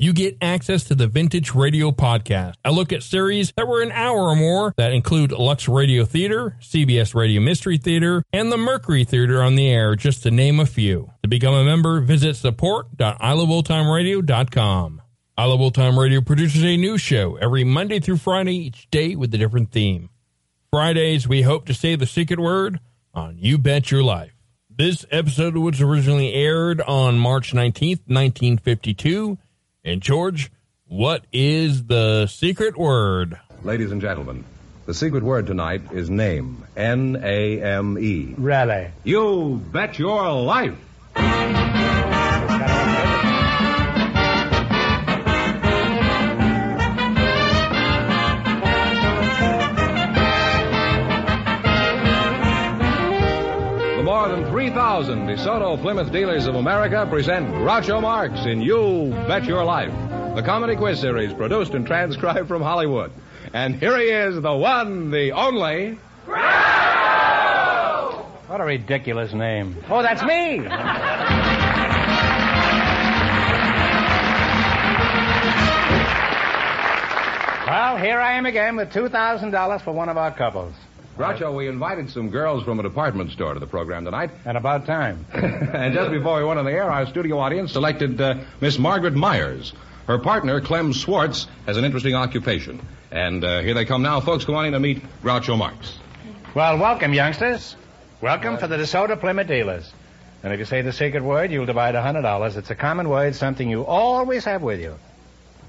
you get access to the Vintage Radio Podcast, a look at series that were an hour or more that include Lux Radio Theater, CBS Radio Mystery Theater, and the Mercury Theater on the air, just to name a few. To become a member, visit support.iloveoldtimeradio.com. I Love Old Time Radio produces a new show every Monday through Friday, each day with a different theme. Fridays, we hope to say the secret word on You Bet Your Life. This episode was originally aired on March 19th, 1952. And George, what is the secret word? Ladies and gentlemen, the secret word tonight is name. N A M E. Raleigh. You bet your life. 3,000 DeSoto Plymouth dealers of America present Groucho Marx in You Bet Your Life, the comedy quiz series produced and transcribed from Hollywood. And here he is, the one, the only. What a ridiculous name. Oh, that's me. well, here I am again with $2,000 for one of our couples. Groucho, we invited some girls from a department store to the program tonight. And about time. and just before we went on the air, our studio audience selected uh, Miss Margaret Myers. Her partner, Clem Swartz, has an interesting occupation. And uh, here they come now. Folks, come on in to meet Groucho Marx. Well, welcome, youngsters. Welcome for the DeSoto Plymouth dealers. And if you say the secret word, you'll divide a $100. It's a common word, something you always have with you.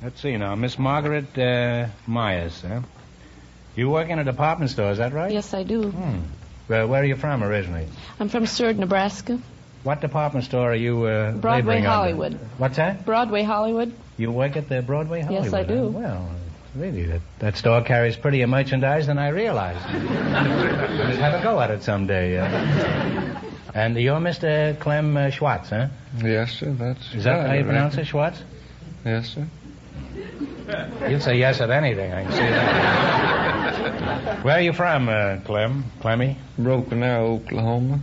Let's see now. Miss Margaret uh, Myers, huh? You work in a department store, is that right? Yes, I do. Hmm. Well, where are you from originally? I'm from Seward, Nebraska. What department store are you uh, Broadway laboring under? Hollywood. What's that? Broadway Hollywood. You work at the Broadway Hollywood? Yes, I do. huh? Well, really, that, that store carries prettier merchandise than I realized. Just have a go at it someday. Uh. And you're Mr. Clem uh, Schwartz, huh? Yes, sir. That's Is that right, how you I pronounce reckon. it, Schwartz? Yes, sir. You'd say yes at anything, I can see that. Where are you from, uh, Clem? Clemmy? Broken Arrow, Oklahoma.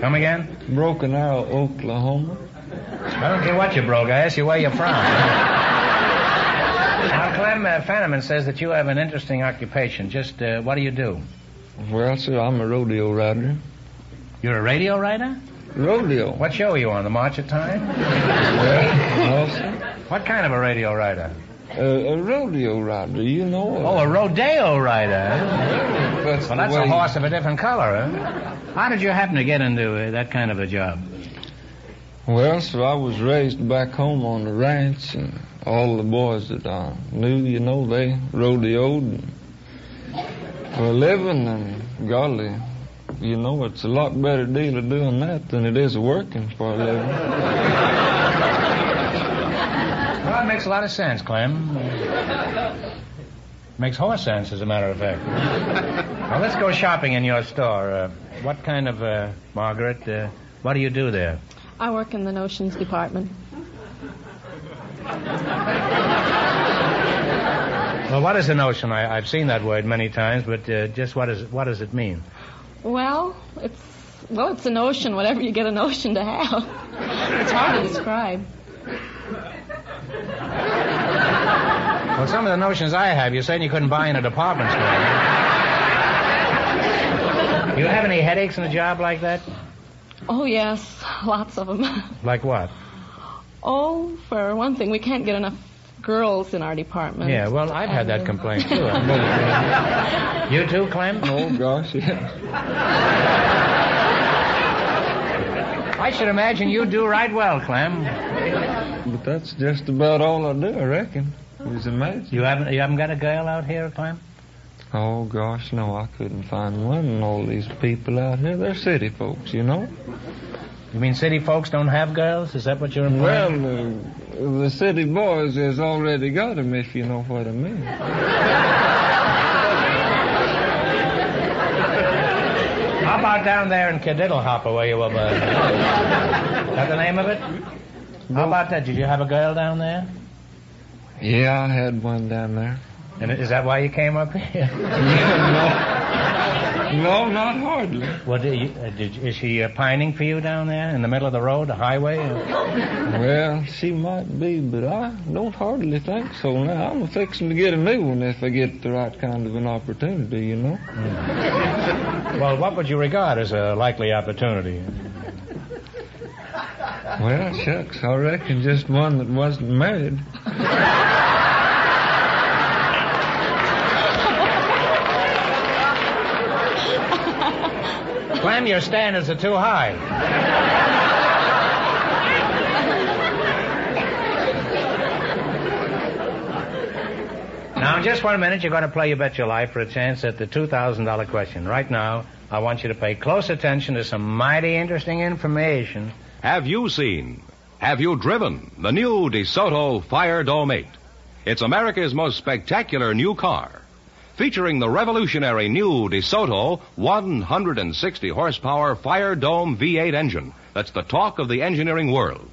Come again? Broken Arrow, Oklahoma. I don't care what you broke. I asked you where you're from. now, Clem uh, Fenneman says that you have an interesting occupation. Just uh, what do you do? Well, sir, I'm a rodeo rider. You're a radio writer? Rodeo? What show are you on? The March of Time? Well. What kind of a radio writer? Uh, a rodeo rider, you know. Oh, a rodeo rider. That's Well, that's a horse of a different color, huh? How did you happen to get into uh, that kind of a job? Well, sir, I was raised back home on the ranch, and all the boys that I knew, you know, they rodeoed and for a living, and golly, you know, it's a lot better deal of doing that than it is of working for a living. it makes a lot of sense, Clem. Makes horse sense, as a matter of fact. Now, let's go shopping in your store. Uh, what kind of, uh, Margaret, uh, what do you do there? I work in the notions department. Well, what is a notion? I, I've seen that word many times, but uh, just what, is, what does it mean? Well, it's well, it's a notion, whatever you get a notion to have. It's hard to describe. Well, some of the notions I have, you're saying you couldn't buy in a department store. you have any headaches in a job like that? Oh yes, lots of them. Like what? Oh, for one thing, we can't get enough girls in our department. Yeah, well, I've had that complaint, too. you too, Clem? Oh, gosh, yeah. I should imagine you do right well, Clem. But that's just about all I do, I reckon. Is imagine. You haven't you haven't got a girl out here, Clem? Oh, gosh, no, I couldn't find one. And all these people out here, they're city folks, you know? You mean city folks don't have girls? Is that what you're Well, implying? uh, the city boys has already got 'em, if you know what I mean. How about down there in Kadiddlehopper where you were born? Is that the name of it? How about that? Did you have a girl down there? Yeah, I had one down there. And is that why you came up here? no. No, not hardly. What did you, uh, did, is she uh, pining for you down there in the middle of the road, the highway? Well, she might be, but I don't hardly think so now. I'm fixing to get a new one if I get the right kind of an opportunity, you know? Well, what would you regard as a likely opportunity? Well, shucks, I reckon just one that wasn't married. Your standards are too high. Now, in just one minute, you're going to play You Bet Your Life for a chance at the $2,000 question. Right now, I want you to pay close attention to some mighty interesting information. Have you seen, have you driven the new DeSoto Fire Dome 8? It's America's most spectacular new car. Featuring the revolutionary new DeSoto 160 horsepower Fire Dome V8 engine that's the talk of the engineering world.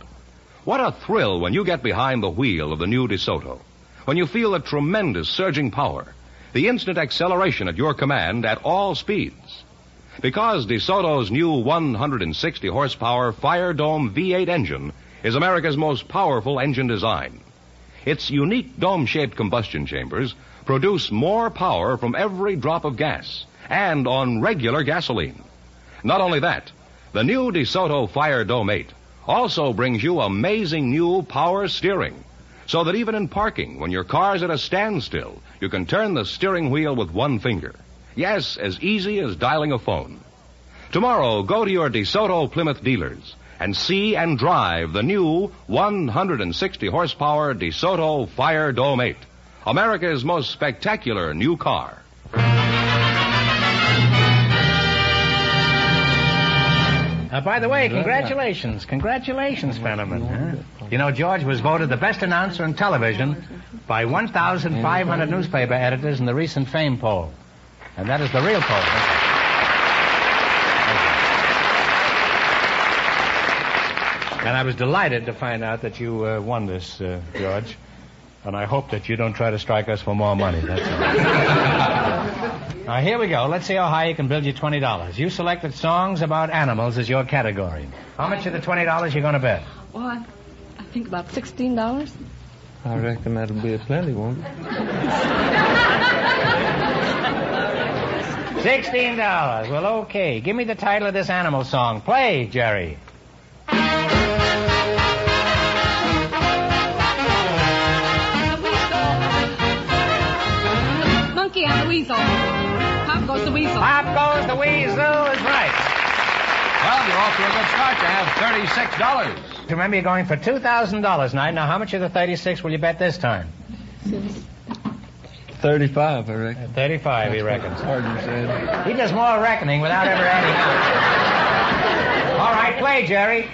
What a thrill when you get behind the wheel of the new DeSoto. When you feel the tremendous surging power, the instant acceleration at your command at all speeds. Because DeSoto's new 160 horsepower Fire Dome V8 engine is America's most powerful engine design. Its unique dome shaped combustion chambers produce more power from every drop of gas and on regular gasoline. Not only that, the new DeSoto Fire Dome 8 also brings you amazing new power steering. So that even in parking, when your car's at a standstill, you can turn the steering wheel with one finger. Yes, as easy as dialing a phone. Tomorrow, go to your DeSoto Plymouth dealers and see and drive the new 160 horsepower DeSoto Fire Dome 8, America's most spectacular new car. Uh, by the way, congratulations. Congratulations, Fenneman. Huh? You know, George was voted the best announcer in television by 1,500 newspaper editors in the recent fame poll. And that is the real poll. And I was delighted to find out that you uh, won this, uh, George. And I hope that you don't try to strike us for more money. That's all. now, here we go. Let's see how high you can build your $20. You selected songs about animals as your category. How much of the $20 you're going to bet? Well, I, I think about sixteen dollars. I reckon that'll be a plenty, won't it? $16. Well, okay. Give me the title of this animal song. Play, Jerry. Monkey and the weasel. Pop goes the weasel. Pop goes the weasel is right. Well, you're off to a good start. You have $36. Remember, you're going for $2,000 tonight. Now, how much of the 36 will you bet this time? 35, I reckon. Uh, 35, he reckons. Hardin said. He does more reckoning without ever adding up. All right, play, Jerry.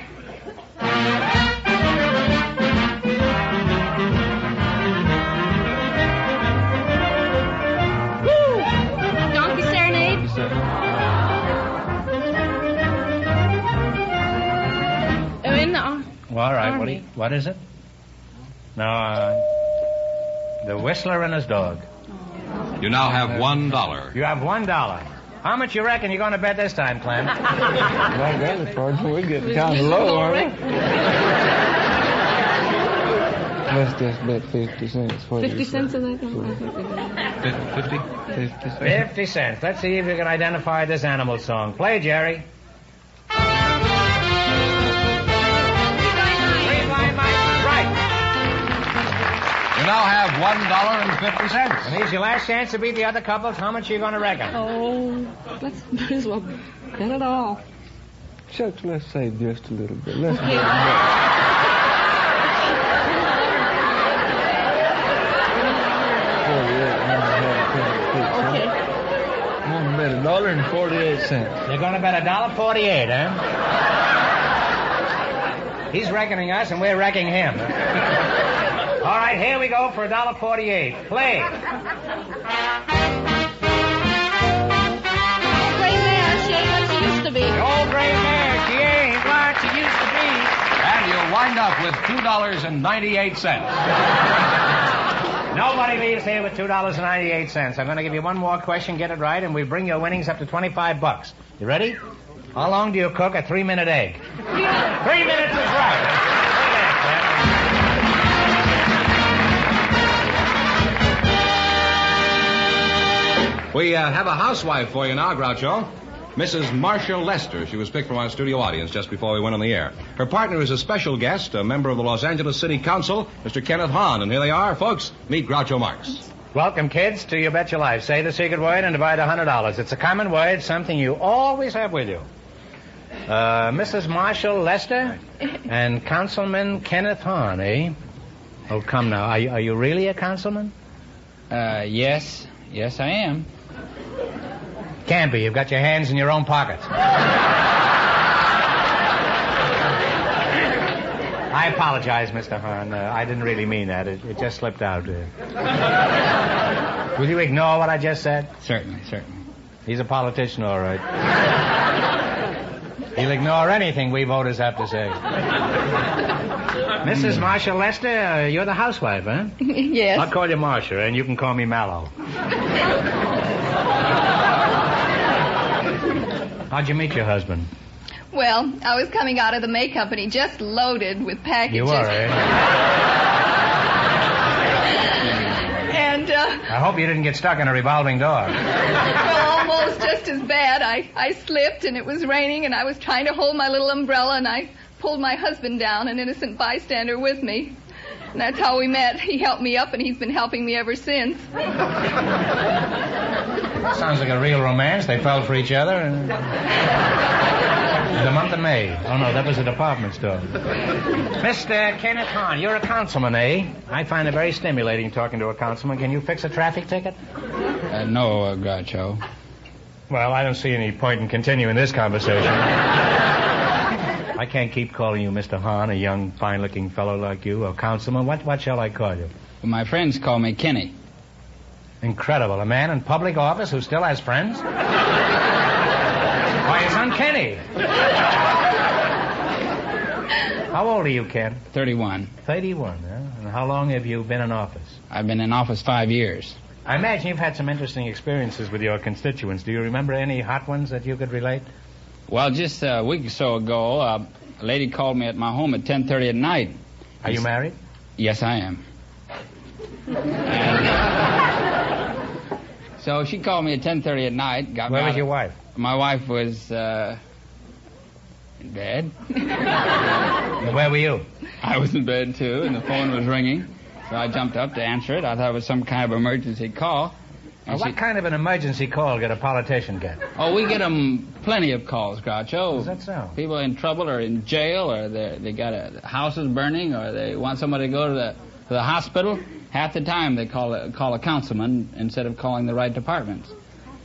Well, all right. What, you, what is it? No, uh, the Whistler and his dog. You now have one dollar. You have one dollar. How much you reckon you're going to bet this time, Clem? Like that, Sergeant, we're getting It's kind of low, low, aren't we? Let's just bet 50 cents. What do you 50 cents, is that? I think we did. Fifty? 50 cents. Fifty cents. Let's see if you can identify this animal song. Play, Jerry. $1.50. And here's your last chance to beat the other couples. How much are you going to reckon? Oh, let's might as well bet it all. Chuck, let's save just a little bit. Let's okay. Okay. I'm gonna bet a dollar and forty-eight cents. You're gonna bet a dollar forty-eight, huh? He's reckoning us, and we're reckoning him. All right, here we go for a dollar forty-eight. Play. Gray mare, she ain't what she used to be. The old gray mare, she ain't what she used to be. And you'll wind up with two dollars and ninety-eight cents. Nobody leaves here with two dollars and ninety-eight cents. I'm going to give you one more question. Get it right, and we bring your winnings up to twenty-five bucks. You ready? How long do you cook a three-minute egg? Three minutes is right. We uh, have a housewife for you now, Groucho. Mrs. Marshall Lester. She was picked from our studio audience just before we went on the air. Her partner is a special guest, a member of the Los Angeles City Council, Mr. Kenneth Hahn. And here they are, folks. Meet Groucho Marx. Welcome, kids, to You Bet Your Life. Say the secret word and divide a hundred dollars. It's a common word, something you always have with you. Uh, Mrs. Marshall Lester and Councilman Kenneth Hahn, eh? Oh, come now. Are you, are you really a councilman? Uh, yes. Yes, I am. Can't be. You've got your hands in your own pockets. I apologize, Mr. Hahn. Uh, I didn't really mean that. It, it just slipped out. Uh, will you ignore what I just said? Certainly, certainly. He's a politician, all right. He'll ignore anything we voters have to say. Mrs. Marshall Lester, uh, you're the housewife, huh? yes. I'll call you Marcia, and you can call me Mallow. How'd you meet your husband? Well, I was coming out of the May Company just loaded with packages. You were, eh? And, uh, I hope you didn't get stuck in a revolving door. well, almost just as bad. I, I slipped and it was raining and I was trying to hold my little umbrella and I pulled my husband down, an innocent bystander with me. And that's how we met. He helped me up and he's been helping me ever since. Sounds like a real romance. They fell for each other. And... the month of May. Oh, no, that was a department store. Mr. Kenneth Hahn, you're a councilman, eh? I find it very stimulating talking to a councilman. Can you fix a traffic ticket? Uh, no, uh, Groucho. Well, I don't see any point in continuing this conversation. I can't keep calling you Mr. Hahn, a young, fine-looking fellow like you, a councilman. What, what shall I call you? Well, my friends call me Kenny. Incredible. A man in public office who still has friends? Why, his son Kenny. How old are you, Ken? 31. 31, huh? And how long have you been in office? I've been in office five years. I imagine you've had some interesting experiences with your constituents. Do you remember any hot ones that you could relate? Well, just a week or so ago, uh, a lady called me at my home at 10.30 at night. Are you married? Yes, I am. And- so she called me at 10.30 at night. Got Where was of- your wife? My wife was uh, in bed. Where were you? I was in bed too, and the phone was ringing. So I jumped up to answer it. I thought it was some kind of emergency call. Now, what she- kind of an emergency call did a politician get? oh, we get them plenty of calls, Groucho. Is that so? People in trouble or in jail, or they they got a house is burning, or they want somebody to go to the to the hospital. Half the time they call a, call a councilman instead of calling the right departments.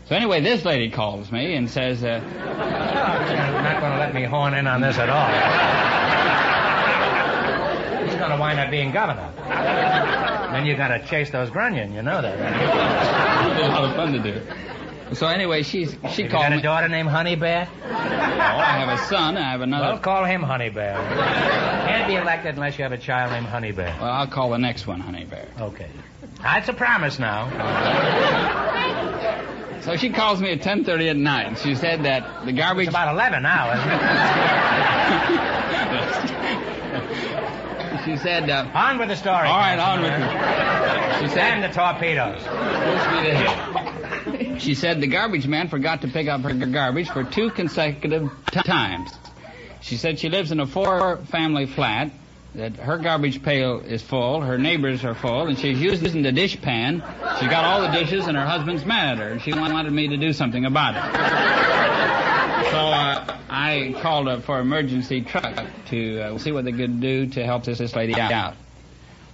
So anyway, this lady calls me and says, uh, You're not going to let me horn in on this at all. He's going to wind up being governor. Then you got to chase those grunion, you know that. "It's a lot of fun to do." So anyway, she's she You called got a daughter named Honey Bear? Oh, I have a son. I have another. Well, call him Honey Bear. Can't be elected unless you have a child named Honey Bear. Well, I'll call the next one Honey Bear. Okay. That's a promise now. So she calls me at 10:30 at night. and She said that the garbage. It's about 11 now, isn't it? she said. Uh, on with the story. All right, on with it. She said the torpedoes. She said the garbage man forgot to pick up her garbage for two consecutive t- times. She said she lives in a four-family flat, that her garbage pail is full, her neighbors are full, and she's using the dishpan. She's got all the dishes, and her husband's mad at her, and she wanted me to do something about it. So uh, I called up for emergency truck to uh, see what they could do to help this, this lady out.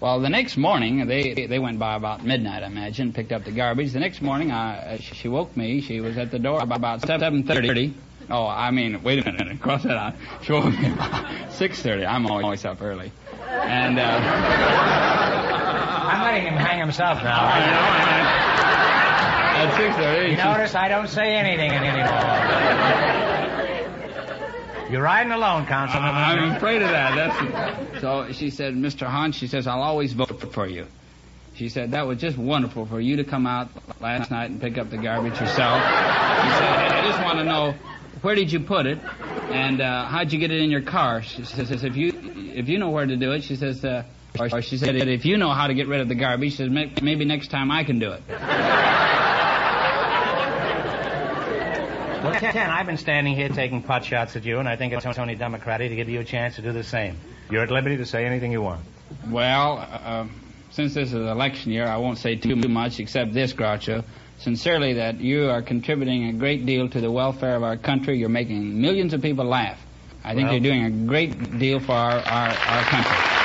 Well, the next morning, they they went by about midnight, I imagine, picked up the garbage. The next morning, I, uh, she woke me. She was at the door about 7.30. Oh, I mean, wait a minute, cross that out. She woke me about 6.30. I'm always up early. And, uh... I'm letting him hang himself now. I know, At 6.30. You notice I don't say anything anymore. You're riding alone, Councilman. I'm afraid of that. That's so. She said, "Mr. Hunt," she says, "I'll always vote for you." She said that was just wonderful for you to come out last night and pick up the garbage yourself. She said, "I just want to know where did you put it, and uh, how'd you get it in your car?" She says, "If you if you know where to do it," she says, uh, or, or she said, "If you know how to get rid of the garbage," she says, "Maybe next time I can do it." Well, Ken, I've been standing here taking pot shots at you, and I think it's only democratic to give you a chance to do the same. You're at liberty to say anything you want. Well, uh, since this is election year, I won't say too much except this, Groucho. Sincerely, that you are contributing a great deal to the welfare of our country. You're making millions of people laugh. I think Well- you're doing a great deal for our, our, our country.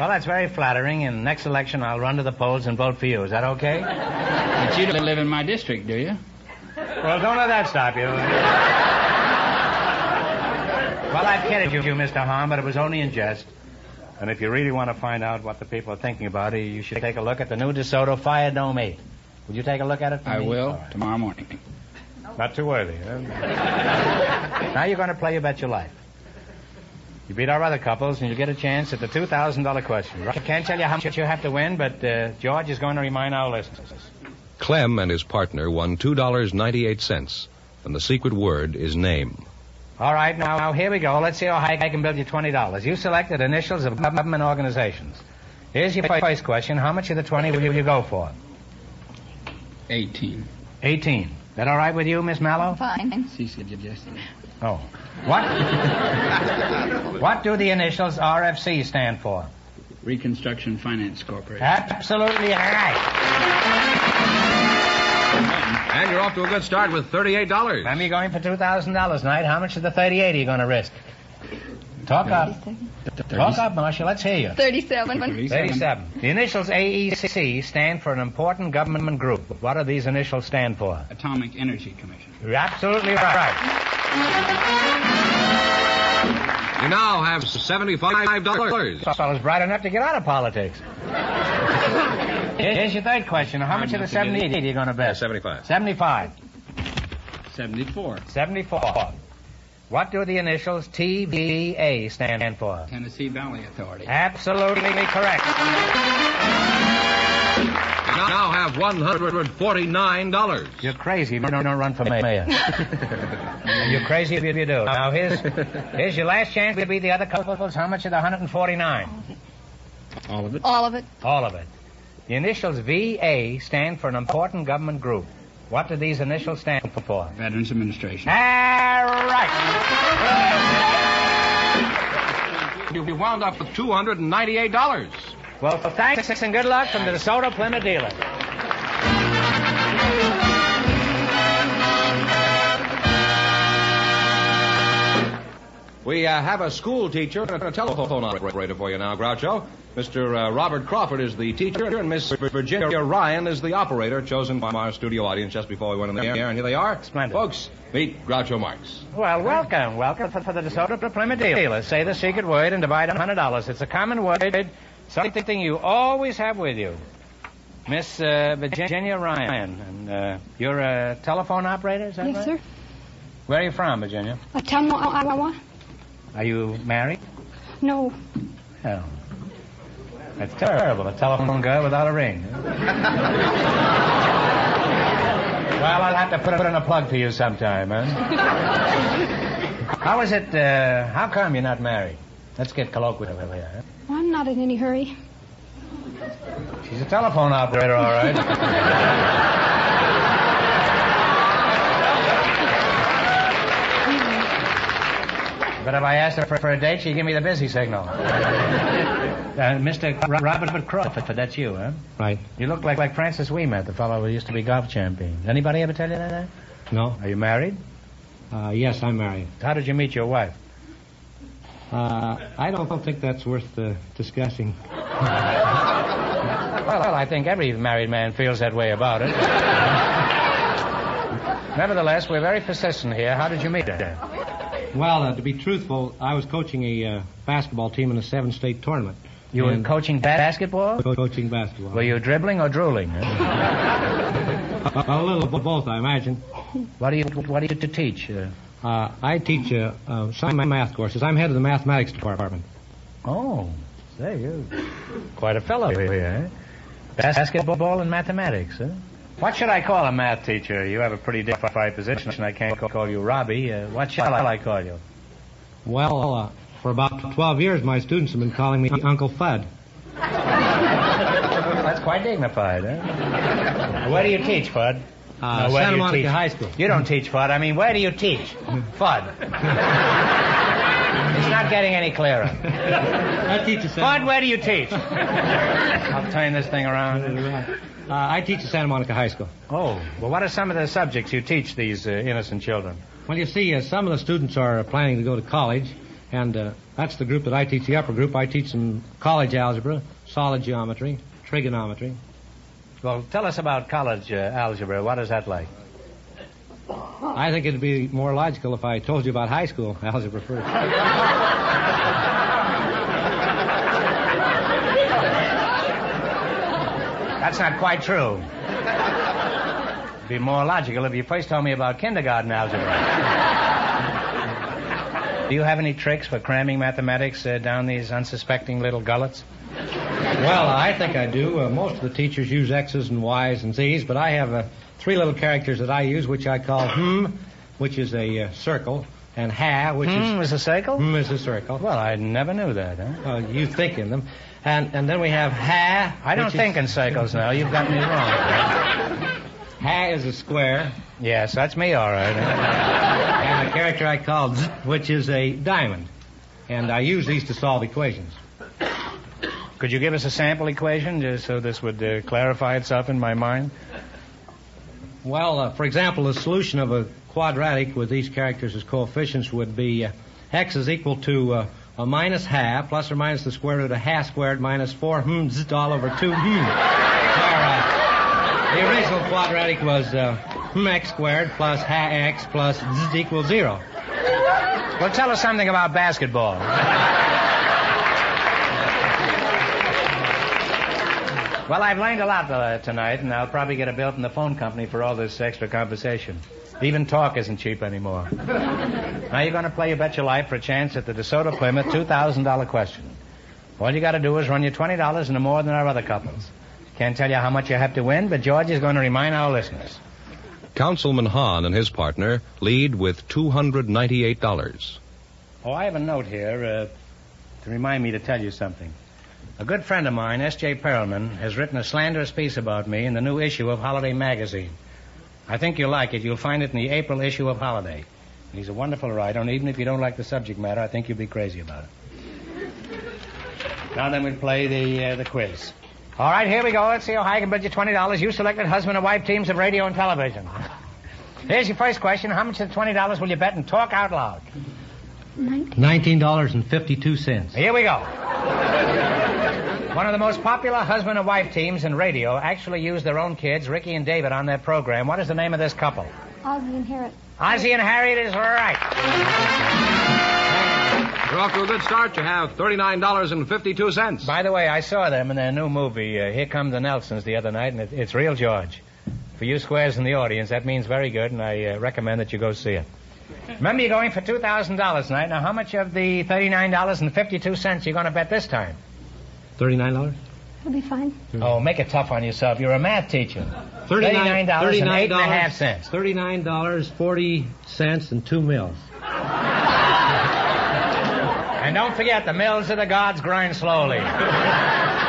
Well, that's very flattering, and next election I'll run to the polls and vote for you. Is that okay? But you don't live in my district, do you? Well, don't let that stop you. well, I've kidded you, Mr. Hahn, but it was only in jest. And if you really want to find out what the people are thinking about it, you should take a look at the new DeSoto Fire Dome 8. Would you take a look at it for I me? will right. tomorrow morning. Not too early. Huh? now you're going to play You Bet Your Life. You beat our other couples, and you get a chance at the $2,000 question. I can't tell you how much you have to win, but uh, George is going to remind our listeners. Clem and his partner won $2.98, and the secret word is name. All right, now, now here we go. Let's see how high I can build you $20. You selected initials of government organizations. Here's your first question. How much of the 20 will you, you go for? 18. 18. That all right with you, Miss Mallow? Fine. She said yesterday. Oh. What? what do the initials RFC stand for? Reconstruction Finance Corporation. Absolutely right. And you're off to a good start with $38. Remember, you're going for $2,000 tonight. How much of the 38 are you going to risk? Talk up. Talk up, Marcia. Let's hear you. 37. 37. The initials AEC stand for an important government group. What do these initials stand for? Atomic Energy Commission. You're absolutely right. You now have $75. This fellow's bright enough to get out of politics. Here's your third question. How much of the 78 are you going to bet? 75. 75. 74. 74. What do the initials TVA stand for? Tennessee Valley Authority. Absolutely correct. You now have $149. You're crazy if you don't run for mayor. You're crazy if you do. Now, here's, here's your last chance to beat the other couples. How much of the 149? All of it. All of it. All of it. The initials VA stand for an important government group. What do these initials stand for? Veterans Administration. All right. You wound up with $298. Well, thanks and good luck from the DeSoto Plymouth dealer. We uh, have a school teacher and a telephone operator for you now, Groucho. Mr. Uh, Robert Crawford is the teacher, and Miss Virginia Ryan is the operator, chosen by our studio audience just before we went on the air. And here they are. Splendid. Folks, meet Groucho Marx. Well, welcome. Welcome for, for the DeSoto Plymouth dealer. Say the secret word and divide $100. It's a common word. Something you always have with you. Miss uh, Virginia Ryan. And uh, you're a telephone operator, is that Yes, right? sir. Where are you from, Virginia? A Tamo Awa? Are you married? No. Oh. That's terrible. A telephone girl without a ring. well, I'll have to put in a plug for you sometime, huh? how is it, uh, how come you're not married? Let's get colloquial here. huh? Well, I'm not in any hurry. She's a telephone operator, all right. But if I asked her for, for a date, she'd give me the busy signal. Uh, Mr. Ro- Robert Crawford, that's you, huh? Right. You look like like Francis Ouimet, the fellow who used to be golf champion. Anybody ever tell you that? No? Are you married? Uh, yes, I'm married. How did you meet your wife? Uh, I don't, think that's worth uh, discussing. Well, I think every married man feels that way about it. Nevertheless, we're very persistent here. How did you meet her? Well, uh, to be truthful, I was coaching a uh, basketball team in a seven-state tournament. You were coaching ba- basketball? Co- coaching basketball. Were you dribbling or drooling? huh? a little of both, I imagine. What do you What do you to teach? Uh, Uh, I teach uh, uh, some math courses. I'm head of the mathematics department. oh, say you, quite a fellow here. Eh? Basketball and mathematics, huh? What should I call a math teacher? You have a pretty dignified position. And I can't call you Robbie. Uh, what shall I call you? Well, uh, for about 12 years, my students have been calling me Uncle Fudd. That's quite dignified, huh? Where do you teach, Fudd? Uh, No, where Santa do you Monica teach? High School. You don't teach Fudd. I mean, where do you teach? Fudd. it's not getting any clearer. I teach Fudd, where do you teach? I'll turn this thing around. Uh, I teach at Santa Monica High School. Oh, well, what are some of the subjects you teach these uh, innocent children? Well, you see, uh, some of the students are planning to go to college, and uh, that's the group that I teach, the upper group. I teach them college algebra, solid geometry, trigonometry. Well, tell us about college uh, algebra. What is that like? I think it'd be more logical if I told you about high school algebra first. That's not quite true. It'd be more logical if you first told me about kindergarten algebra. Do you have any tricks for cramming mathematics uh, down these unsuspecting little gullets? Well, I think I do. Uh, most of the teachers use X's and Y's and Z's, but I have uh, three little characters that I use, which I call hmm, which is a uh, circle, and ha, which Hmm is is a circle? hmm is a circle. Well, I never knew that, huh? Uh, you think in them, and and then we have ha. I don't think is, in circles now. You've got me wrong. Ha is a square, Yes, that's me, all right. and the character I call z, which is a diamond, and I use these to solve equations. Could you give us a sample equation just so this would uh, clarify itself in my mind? Well, uh, for example, the solution of a quadratic with these characters as coefficients would be uh, x is equal to uh, a minus half plus or minus the square root of half squared minus 4 hmm z all over 2. Or, uh, the original quadratic was uh, x squared plus ha x plus z equals 0. Well, tell us something about basketball. well, I've learned a lot uh, tonight, and I'll probably get a bill from the phone company for all this extra conversation. Even talk isn't cheap anymore. now you're going to play You Bet Your Life for a chance at the DeSoto Plymouth $2,000 question. All you got to do is run your $20 into more than our other couples. Can't tell you how much you have to win, but George is going to remind our listeners. Councilman Hahn and his partner lead with $298. Oh, I have a note here uh, to remind me to tell you something. A good friend of mine, S.J. Perelman, has written a slanderous piece about me in the new issue of Holiday Magazine. I think you'll like it. You'll find it in the April issue of Holiday. He's a wonderful writer, and even if you don't like the subject matter, I think you'll be crazy about it. Now then, we'll play the uh, the quiz. All right, here we go. Let's see how high I can bid you twenty dollars. You selected husband and wife teams of radio and television. Here's your first question. How much of the twenty dollars will you bet and talk out loud? $19.52. Here we go. One of the most popular husband and wife teams in radio actually used their own kids, Ricky and David, on their program. What is the name of this couple? Ozzie and Harriet. Ozzie and Harriet is right. You're off to a good start. You have $39.52. By the way, I saw them in their new movie, uh, Here Come the Nelsons, the other night, and it, it's real George. For you squares in the audience, that means very good, and I uh, recommend that you go see it. Remember, you're going for $2,000 tonight. Now, how much of the $39.52 are you going to bet this time? $39? It'll be fine. Mm-hmm. Oh, make it tough on yourself. You're a math teacher. $39, $39 and eight and a $39, half cents. $39.40 and two mills. And don't forget, the mills of the gods grind slowly.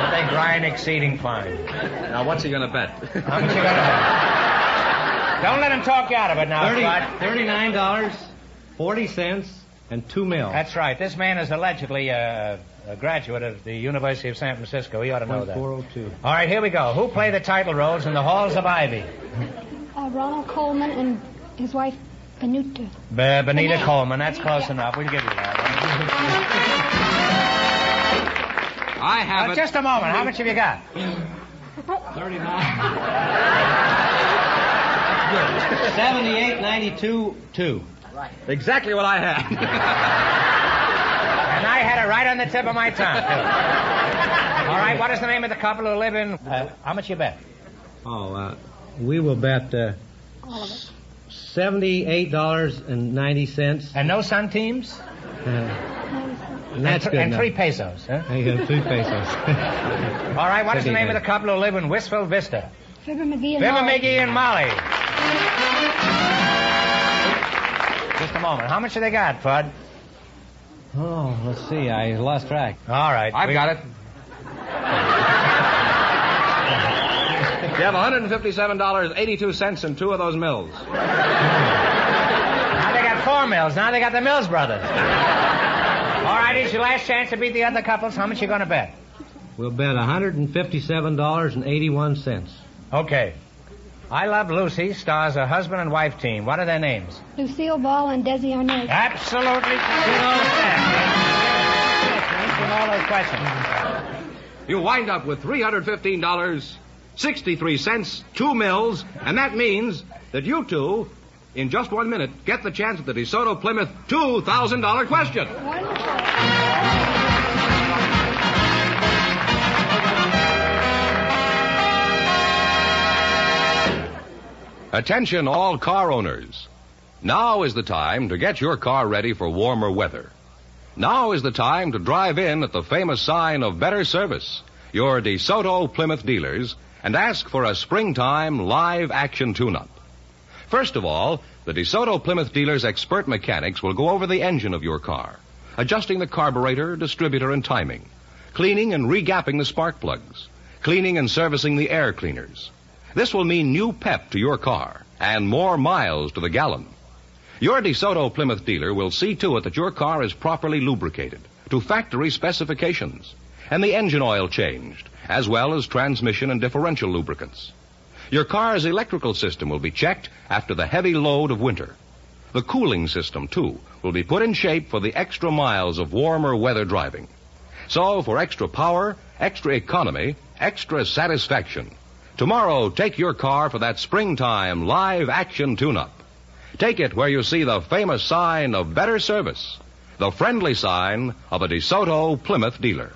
but they grind exceeding fine. Now, what's he going to bet? How much you going to bet? Don't let him talk you out of it now, 30, Spud. $39.40 and two mills. That's right. This man is allegedly a, a graduate of the University of San Francisco. He ought to know that. 402. All right, here we go. Who play the title roles in the Halls of Ivy? Uh, Ronald Colman and his wife, Benita. Be- Benita Colman. That's close enough. We'll give you that. I have Uh, it. just a moment. How much have you got? 39. 78, 92, 2. Exactly what I had. And I had it right on the tip of my tongue. All right, what is the name of the couple who live in... Uh, how much you bet? Oh, uh, we will bet uh, All of it. $78.90. And no centimes? Uh, and that's and, good and three pesos, huh? I got three pesos. All right, what is the name of the couple who live in Wistful Vista? Fibber McGee and Fibber Molly. McGee and Molly. Just a moment. How much have they got, Fudd? oh, let's see. I lost track. All right. I've we- got it. You have $157.82 in two of those mills. Now they got four mills. Now they got the Mills brothers. All right, it's your last chance to beat the other couples. How much you going to bet? We'll bet $157.81. Okay. I Love Lucy stars a husband and wife team. What are their names? Lucille Ball and Desi Arnaz. Absolutely. Answering all those questions. You wind up with $315.63, two mills, and that means that you two, in just one minute, get the chance at the DeSoto Plymouth $2,000 question. Attention, all car owners. Now is the time to get your car ready for warmer weather. Now is the time to drive in at the famous sign of better service, your DeSoto Plymouth dealers, and ask for a springtime live action tune up. First of all, the DeSoto Plymouth dealers' expert mechanics will go over the engine of your car, adjusting the carburetor, distributor, and timing, cleaning and regapping the spark plugs, cleaning and servicing the air cleaners. This will mean new pep to your car and more miles to the gallon. Your DeSoto Plymouth dealer will see to it that your car is properly lubricated to factory specifications and the engine oil changed, as well as transmission and differential lubricants. Your car's electrical system will be checked after the heavy load of winter. The cooling system, too, will be put in shape for the extra miles of warmer weather driving. So, for extra power, extra economy, extra satisfaction, tomorrow take your car for that springtime live action tune-up. Take it where you see the famous sign of better service, the friendly sign of a DeSoto Plymouth dealer.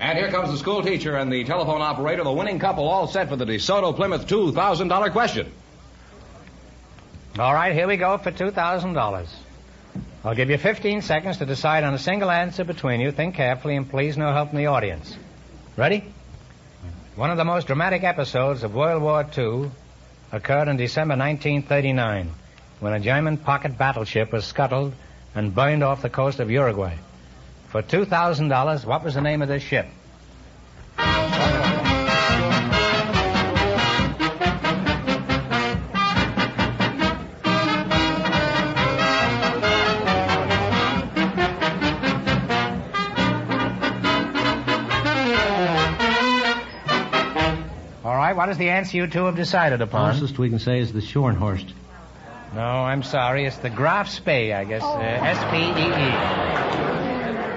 And here comes the school teacher and the telephone operator, the winning couple, all set for the DeSoto Plymouth $2,000 question. All right, here we go for $2,000. I'll give you 15 seconds to decide on a single answer between you. Think carefully and please no help from the audience. Ready? One of the most dramatic episodes of World War II occurred in December 1939 when a German pocket battleship was scuttled and burned off the coast of Uruguay. For $2,000, what was the name of this ship? The answer you two have decided upon? The closest we can say is the Scharnhorst. No, I'm sorry. It's the Graf Spee, I guess. Uh, S-P-E-E.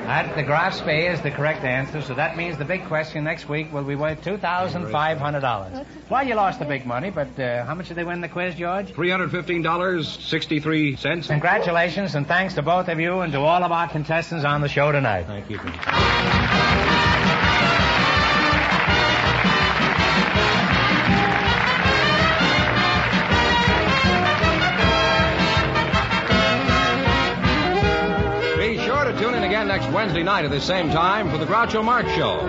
At the Graf Spee is the correct answer, so that means the big question next week will be worth $2,500. Well, you lost the big money, but uh, how much did they win the quiz, George? $315.63. Congratulations and thanks to both of you and to all of our contestants on the show tonight. Thank you. Wednesday night at the same time for the Groucho Marx Show,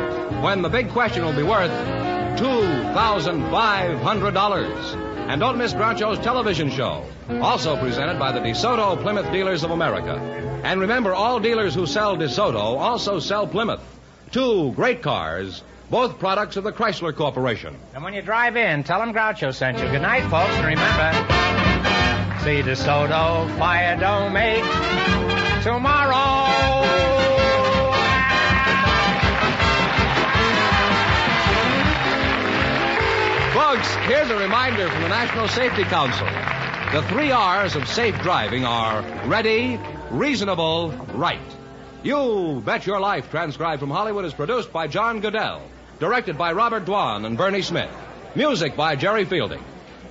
when the big question will be worth $2,500. And don't miss Groucho's television show, also presented by the DeSoto Plymouth Dealers of America. And remember, all dealers who sell DeSoto also sell Plymouth. Two great cars, both products of the Chrysler Corporation. And when you drive in, tell them Groucho sent you. Good night, folks, and remember, see DeSoto fire don't make tomorrow. Here's a reminder from the National Safety Council. The three R's of safe driving are ready, reasonable, right. You Bet Your Life, transcribed from Hollywood, is produced by John Guedel, directed by Robert Dwan and Bernie Smith, music by Jerry Fielding.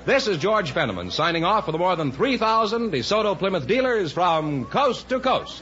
This is George Fenneman signing off for the more than 3,000 DeSoto Plymouth dealers from coast to coast.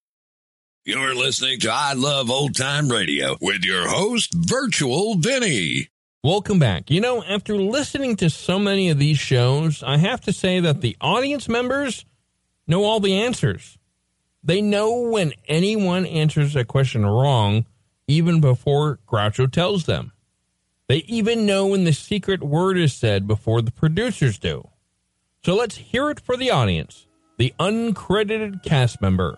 You're listening to I Love Old Time Radio with your host, Virtual Vinny. Welcome back. You know, after listening to so many of these shows, I have to say that the audience members know all the answers. They know when anyone answers a question wrong, even before Groucho tells them. They even know when the secret word is said before the producers do. So let's hear it for the audience, the uncredited cast member.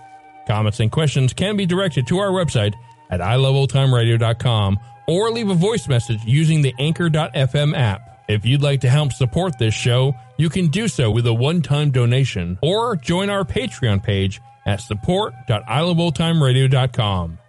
Comments and questions can be directed to our website at iloveoldtimeradio.com or leave a voice message using the Anchor.fm app. If you'd like to help support this show, you can do so with a one-time donation or join our Patreon page at support.iloveoldtimeradio.com.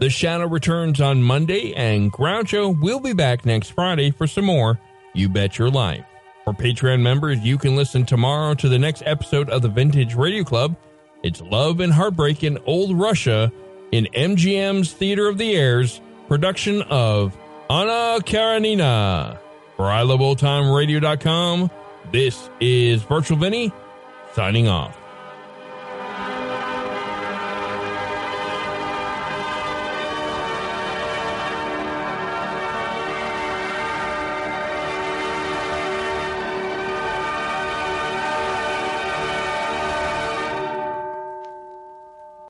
The Shadow returns on Monday, and Groucho will be back next Friday for some more You Bet Your Life. For Patreon members, you can listen tomorrow to the next episode of the Vintage Radio Club. It's Love and Heartbreak in Old Russia in MGM's Theater of the Airs production of Anna Karenina. For iLoveOldTimeRadio.com, this is Virtual Vinny signing off.